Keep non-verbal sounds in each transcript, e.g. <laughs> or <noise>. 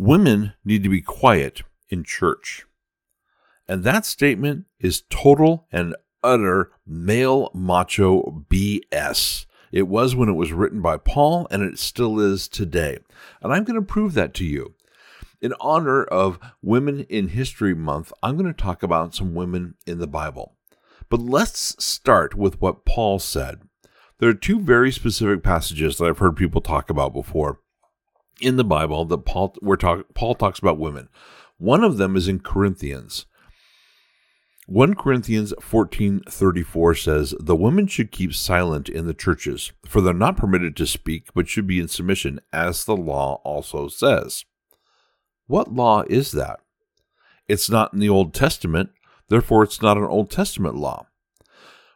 Women need to be quiet in church. And that statement is total and utter male macho BS. It was when it was written by Paul, and it still is today. And I'm going to prove that to you. In honor of Women in History Month, I'm going to talk about some women in the Bible. But let's start with what Paul said. There are two very specific passages that I've heard people talk about before in the Bible that Paul where talk, Paul talks about women. One of them is in Corinthians. 1 Corinthians 14:34 says, "The women should keep silent in the churches, for they're not permitted to speak, but should be in submission, as the law also says." What law is that? It's not in the Old Testament, therefore it's not an Old Testament law.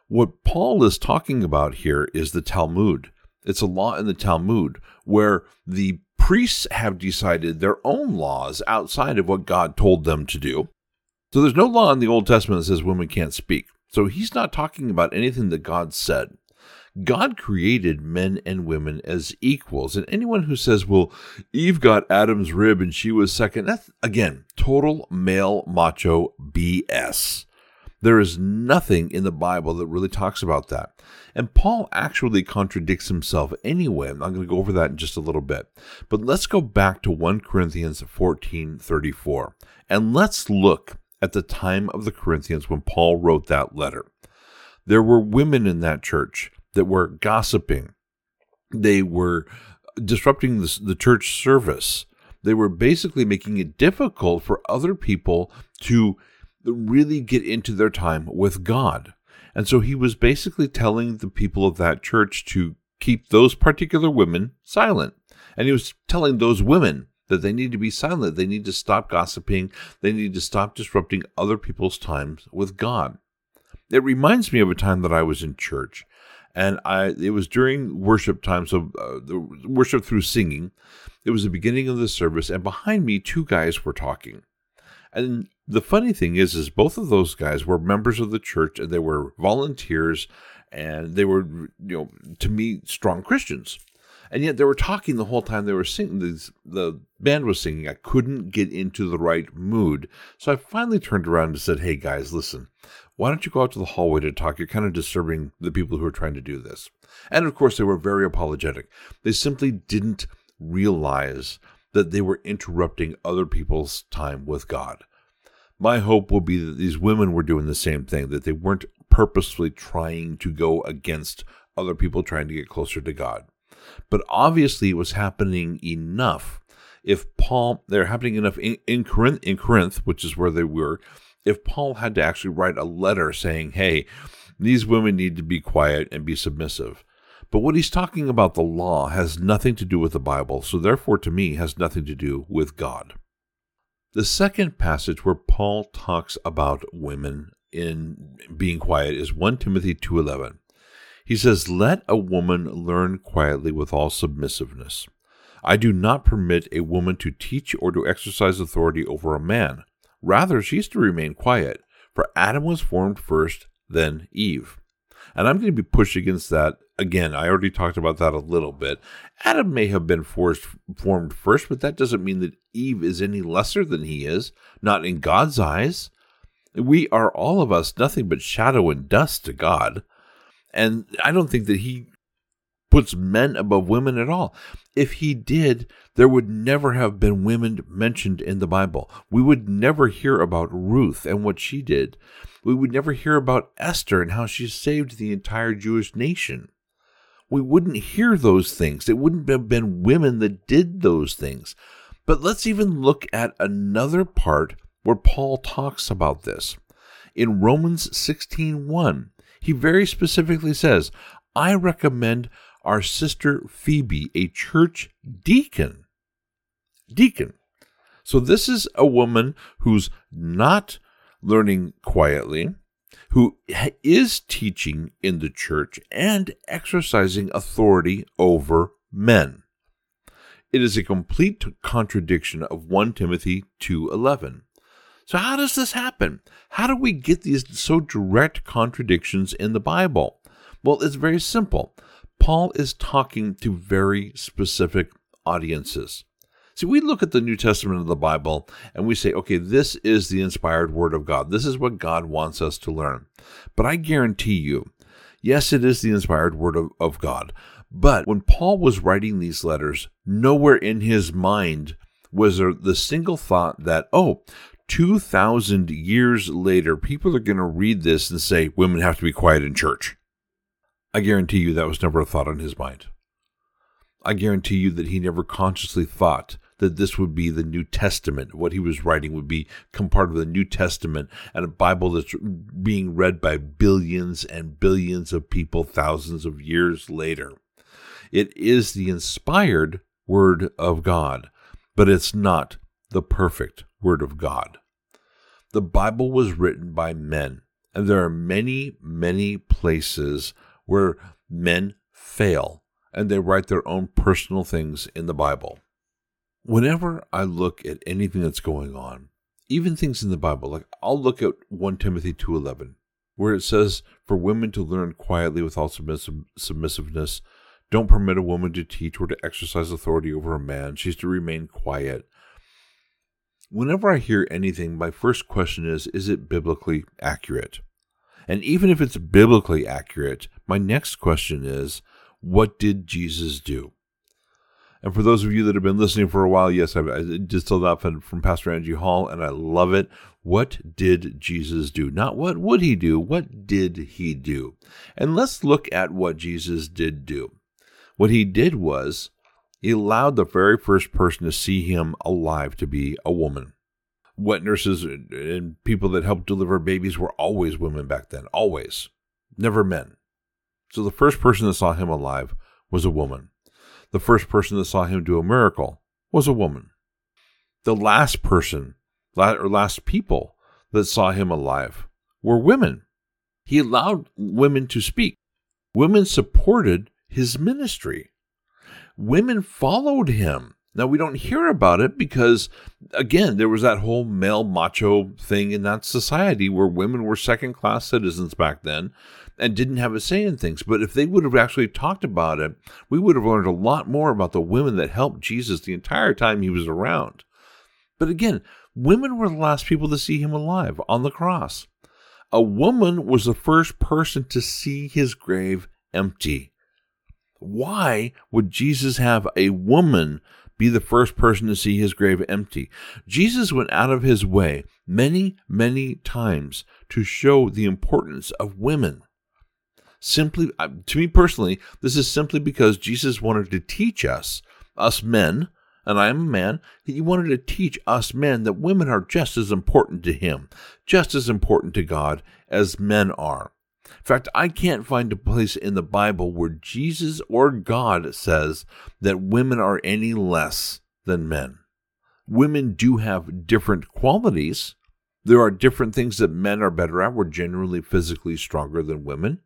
What Paul is talking about here is the Talmud. It's a law in the Talmud where the priests have decided their own laws outside of what God told them to do so there's no law in the Old Testament that says women can't speak. So he's not talking about anything that God said. God created men and women as equals. And anyone who says, well, Eve got Adam's rib and she was second, that's, again, total male macho BS. There is nothing in the Bible that really talks about that. And Paul actually contradicts himself anyway. I'm going to go over that in just a little bit. But let's go back to 1 Corinthians 14 34. And let's look at the time of the Corinthians when Paul wrote that letter. There were women in that church that were gossiping. They were disrupting the, the church service. They were basically making it difficult for other people to really get into their time with God. And so he was basically telling the people of that church to keep those particular women silent. And he was telling those women that they need to be silent. They need to stop gossiping. They need to stop disrupting other people's times with God. It reminds me of a time that I was in church, and I it was during worship time, so uh, the worship through singing. It was the beginning of the service, and behind me, two guys were talking. And the funny thing is, is both of those guys were members of the church, and they were volunteers, and they were, you know, to me, strong Christians and yet they were talking the whole time they were singing. These, the band was singing. I couldn't get into the right mood, so I finally turned around and said, "Hey guys, listen, why don't you go out to the hallway to talk? You're kind of disturbing the people who are trying to do this." And of course, they were very apologetic. They simply didn't realize that they were interrupting other people's time with God. My hope will be that these women were doing the same thing, that they weren't purposefully trying to go against other people trying to get closer to God. But obviously, it was happening enough. If Paul, they're happening enough in, in Corinth, in Corinth, which is where they were. If Paul had to actually write a letter saying, "Hey, these women need to be quiet and be submissive," but what he's talking about the law has nothing to do with the Bible, so therefore, to me, has nothing to do with God. The second passage where Paul talks about women in being quiet is 1 Timothy 2:11. He says, Let a woman learn quietly with all submissiveness. I do not permit a woman to teach or to exercise authority over a man. Rather, she is to remain quiet, for Adam was formed first, then Eve. And I'm going to be pushed against that. Again, I already talked about that a little bit. Adam may have been forced, formed first, but that doesn't mean that Eve is any lesser than he is, not in God's eyes. We are all of us nothing but shadow and dust to God. And I don't think that he puts men above women at all. If he did, there would never have been women mentioned in the Bible. We would never hear about Ruth and what she did. We would never hear about Esther and how she saved the entire Jewish nation. We wouldn't hear those things. It wouldn't have been women that did those things. But let's even look at another part where Paul talks about this. In Romans 16:1, he very specifically says, I recommend our sister Phoebe, a church deacon. Deacon. So this is a woman who's not learning quietly, who is teaching in the church and exercising authority over men. It is a complete contradiction of 1 Timothy 2:11. So, how does this happen? How do we get these so direct contradictions in the Bible? Well, it's very simple. Paul is talking to very specific audiences. See, we look at the New Testament of the Bible and we say, okay, this is the inspired word of God. This is what God wants us to learn. But I guarantee you, yes, it is the inspired word of, of God. But when Paul was writing these letters, nowhere in his mind was there the single thought that, oh, 2,000 years later, people are going to read this and say, women have to be quiet in church. I guarantee you that was never a thought on his mind. I guarantee you that he never consciously thought that this would be the New Testament. What he was writing would become part of the New Testament and a Bible that's being read by billions and billions of people thousands of years later. It is the inspired Word of God, but it's not the perfect Word of God. The Bible was written by men, and there are many, many places where men fail and they write their own personal things in the Bible. Whenever I look at anything that's going on, even things in the Bible, like I'll look at 1 Timothy 2:11, where it says for women to learn quietly with all submissive, submissiveness, don't permit a woman to teach or to exercise authority over a man. She's to remain quiet. Whenever I hear anything, my first question is is it biblically accurate? And even if it's biblically accurate, my next question is what did Jesus do? And for those of you that have been listening for a while, yes, I've, I distilled that from, from Pastor Angie Hall, and I love it. What did Jesus do? Not what would he do, what did he do? And let's look at what Jesus did do. What he did was he allowed the very first person to see him alive to be a woman. Wet nurses and people that helped deliver babies were always women back then, always, never men. So the first person that saw him alive was a woman. The first person that saw him do a miracle was a woman. The last person, or last people that saw him alive were women. He allowed women to speak. Women supported his ministry. Women followed him. Now, we don't hear about it because, again, there was that whole male macho thing in that society where women were second class citizens back then and didn't have a say in things. But if they would have actually talked about it, we would have learned a lot more about the women that helped Jesus the entire time he was around. But again, women were the last people to see him alive on the cross. A woman was the first person to see his grave empty. Why would Jesus have a woman be the first person to see his grave empty? Jesus went out of his way many, many times to show the importance of women simply, uh, to me personally, this is simply because Jesus wanted to teach us, us men, and I am a man, that he wanted to teach us men that women are just as important to him, just as important to God as men are. In fact, I can't find a place in the Bible where Jesus or God says that women are any less than men. Women do have different qualities. There are different things that men are better at. We're generally physically stronger than women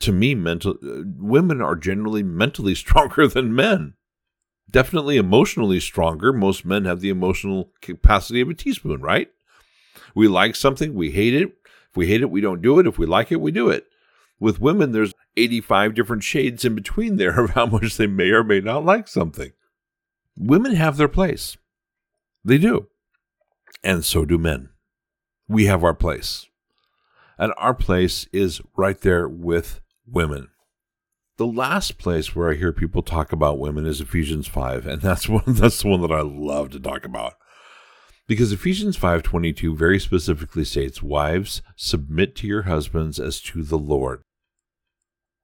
to me, mental uh, women are generally mentally <laughs> stronger than men. Definitely emotionally stronger. Most men have the emotional capacity of a teaspoon, right? We like something, we hate it. If we hate it, we don't do it. If we like it, we do it. With women, there's 85 different shades in between there <laughs> of how much they may or may not like something. Women have their place. They do. And so do men. We have our place. And our place is right there with women. The last place where I hear people talk about women is Ephesians 5, and that's <laughs> one that's the one that I love to talk about. Because Ephesians 5:22 very specifically states, "Wives, submit to your husbands as to the Lord."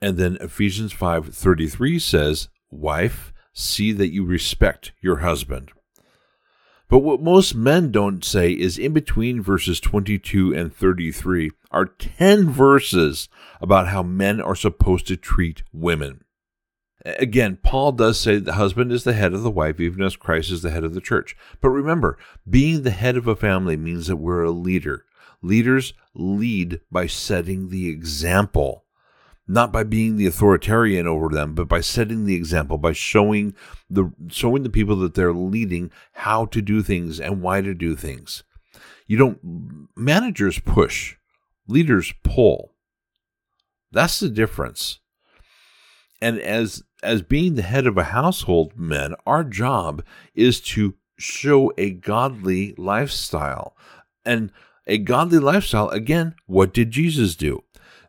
And then Ephesians 5:33 says, "Wife, see that you respect your husband." But what most men don't say is in between verses 22 and 33 are 10 verses about how men are supposed to treat women. Again, Paul does say the husband is the head of the wife, even as Christ is the head of the church. But remember, being the head of a family means that we're a leader. Leaders lead by setting the example not by being the authoritarian over them, but by setting the example, by showing the showing the people that they're leading how to do things and why to do things. You don't managers push, leaders pull. That's the difference. And as as being the head of a household, men, our job is to show a godly lifestyle. And a godly lifestyle, again, what did Jesus do?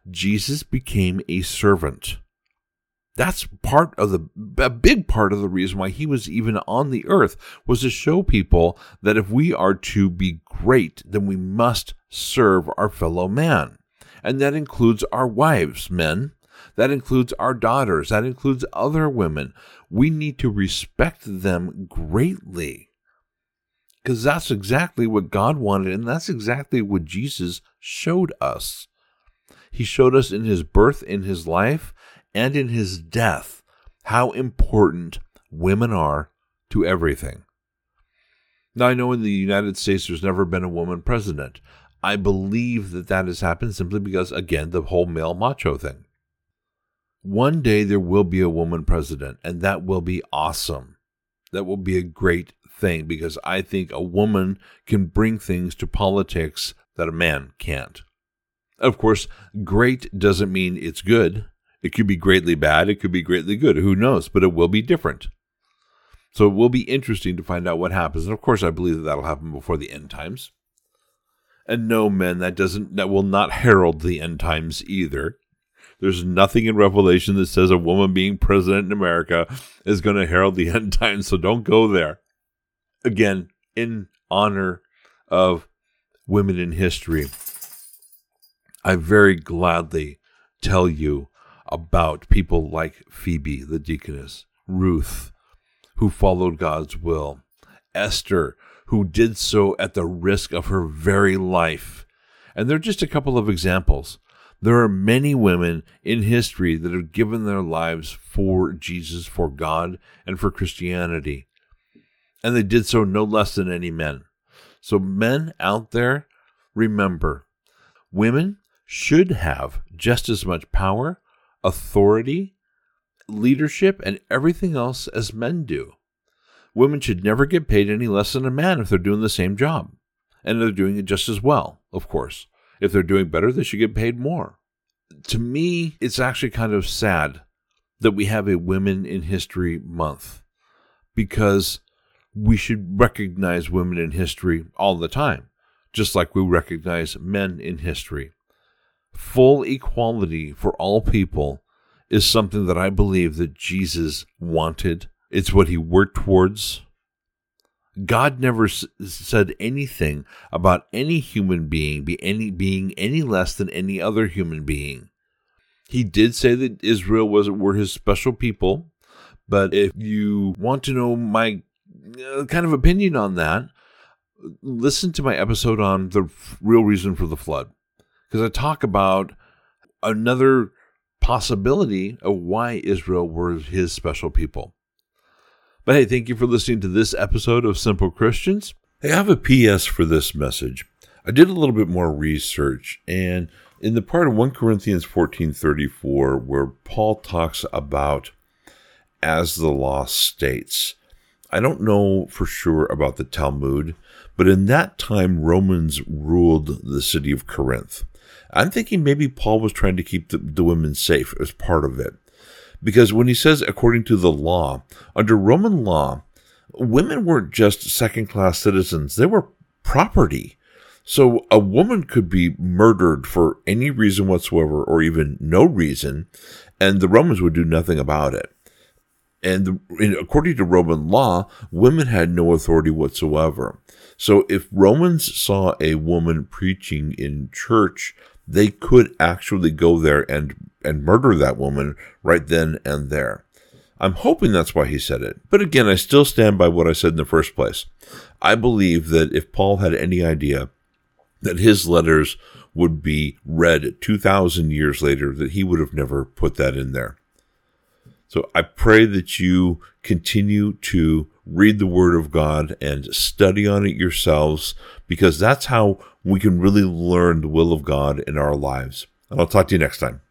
Jesus became a servant. That's part of the a big part of the reason why he was even on the earth was to show people that if we are to be great, then we must serve our fellow man. And that includes our wives, men. That includes our daughters. That includes other women. We need to respect them greatly. Because that's exactly what God wanted, and that's exactly what Jesus showed us. He showed us in his birth, in his life, and in his death how important women are to everything. Now, I know in the United States there's never been a woman president. I believe that that has happened simply because, again, the whole male macho thing. One day there will be a woman president, and that will be awesome. That will be a great thing because I think a woman can bring things to politics that a man can't. Of course, great doesn't mean it's good. It could be greatly bad, it could be greatly good. Who knows? But it will be different. So it will be interesting to find out what happens. And of course, I believe that that'll happen before the end times. And no, men, that doesn't that will not herald the end times either. There's nothing in Revelation that says a woman being president in America is going to herald the <laughs> end times, so don't go there. Again, in honor of women in history, I very gladly tell you about people like Phoebe, the deaconess, Ruth, who followed God's will, Esther, who did so at the risk of her very life. And they're just a couple of examples. There are many women in history that have given their lives for Jesus, for God, and for Christianity. And they did so no less than any men. So, men out there, remember, women should have just as much power, authority, leadership, and everything else as men do. Women should never get paid any less than a man if they're doing the same job. And they're doing it just as well, of course. If they're doing better, they should get paid more. To me, it's actually kind of sad that we have a Women in History month because we should recognize women in history all the time, just like we recognize men in history. Full equality for all people is something that I believe that Jesus wanted. It's what he worked towards. God never s- said anything about any human being be any being any less than any other human being. He did say that Israel was were his special people, but if you want to know my uh, kind of opinion on that, listen to my episode on the real reason for the flood because I talk about another possibility of why Israel were his special people. But hey, thank you for listening to this episode of Simple Christians. Hey, I have a PS for this message. I did a little bit more research and in the part of 1 Corinthians 14:34 where Paul talks about as the law states. I don't know for sure about the Talmud, but in that time Romans ruled the city of Corinth. I'm thinking maybe Paul was trying to keep the, the women safe as part of it. Because when he says according to the law, under Roman law, women weren't just second class citizens, they were property. So a woman could be murdered for any reason whatsoever or even no reason, and the Romans would do nothing about it. And, according to Roman law, women had no authority whatsoever. So if Romans saw a woman preaching in church, they could actually go there and, and murder that woman right then and there. I'm hoping that's why he said it. But again, I still stand by what I said in the first place. I believe that if Paul had any idea that his letters would be read 2,000 years later, that he would have never put that in there. So I pray that you continue to read the Word of God and study on it yourselves because that's how we can really learn the will of God in our lives. And I'll talk to you next time.